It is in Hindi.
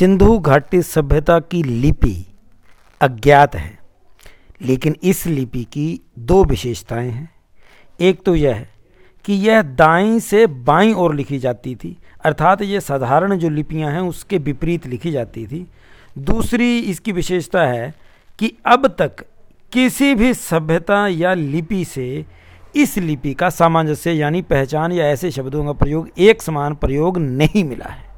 सिंधु घाटी सभ्यता की लिपि अज्ञात है, लेकिन इस लिपि की दो विशेषताएँ हैं। एक तो यह है कि यह दाई से बाई ओर लिखी जाती थी, अर्थात ये साधारण जो लिपियाँ हैं उसके विपरीत लिखी जाती थी। दूसरी इसकी विशेषता है कि अब तक किसी भी सभ्यता या लिपि से इस लिपि का सामंजस्य यानी पहचान या ऐसे शब्दों का प्रयोग, एक समान प्रयोग नहीं मिला है।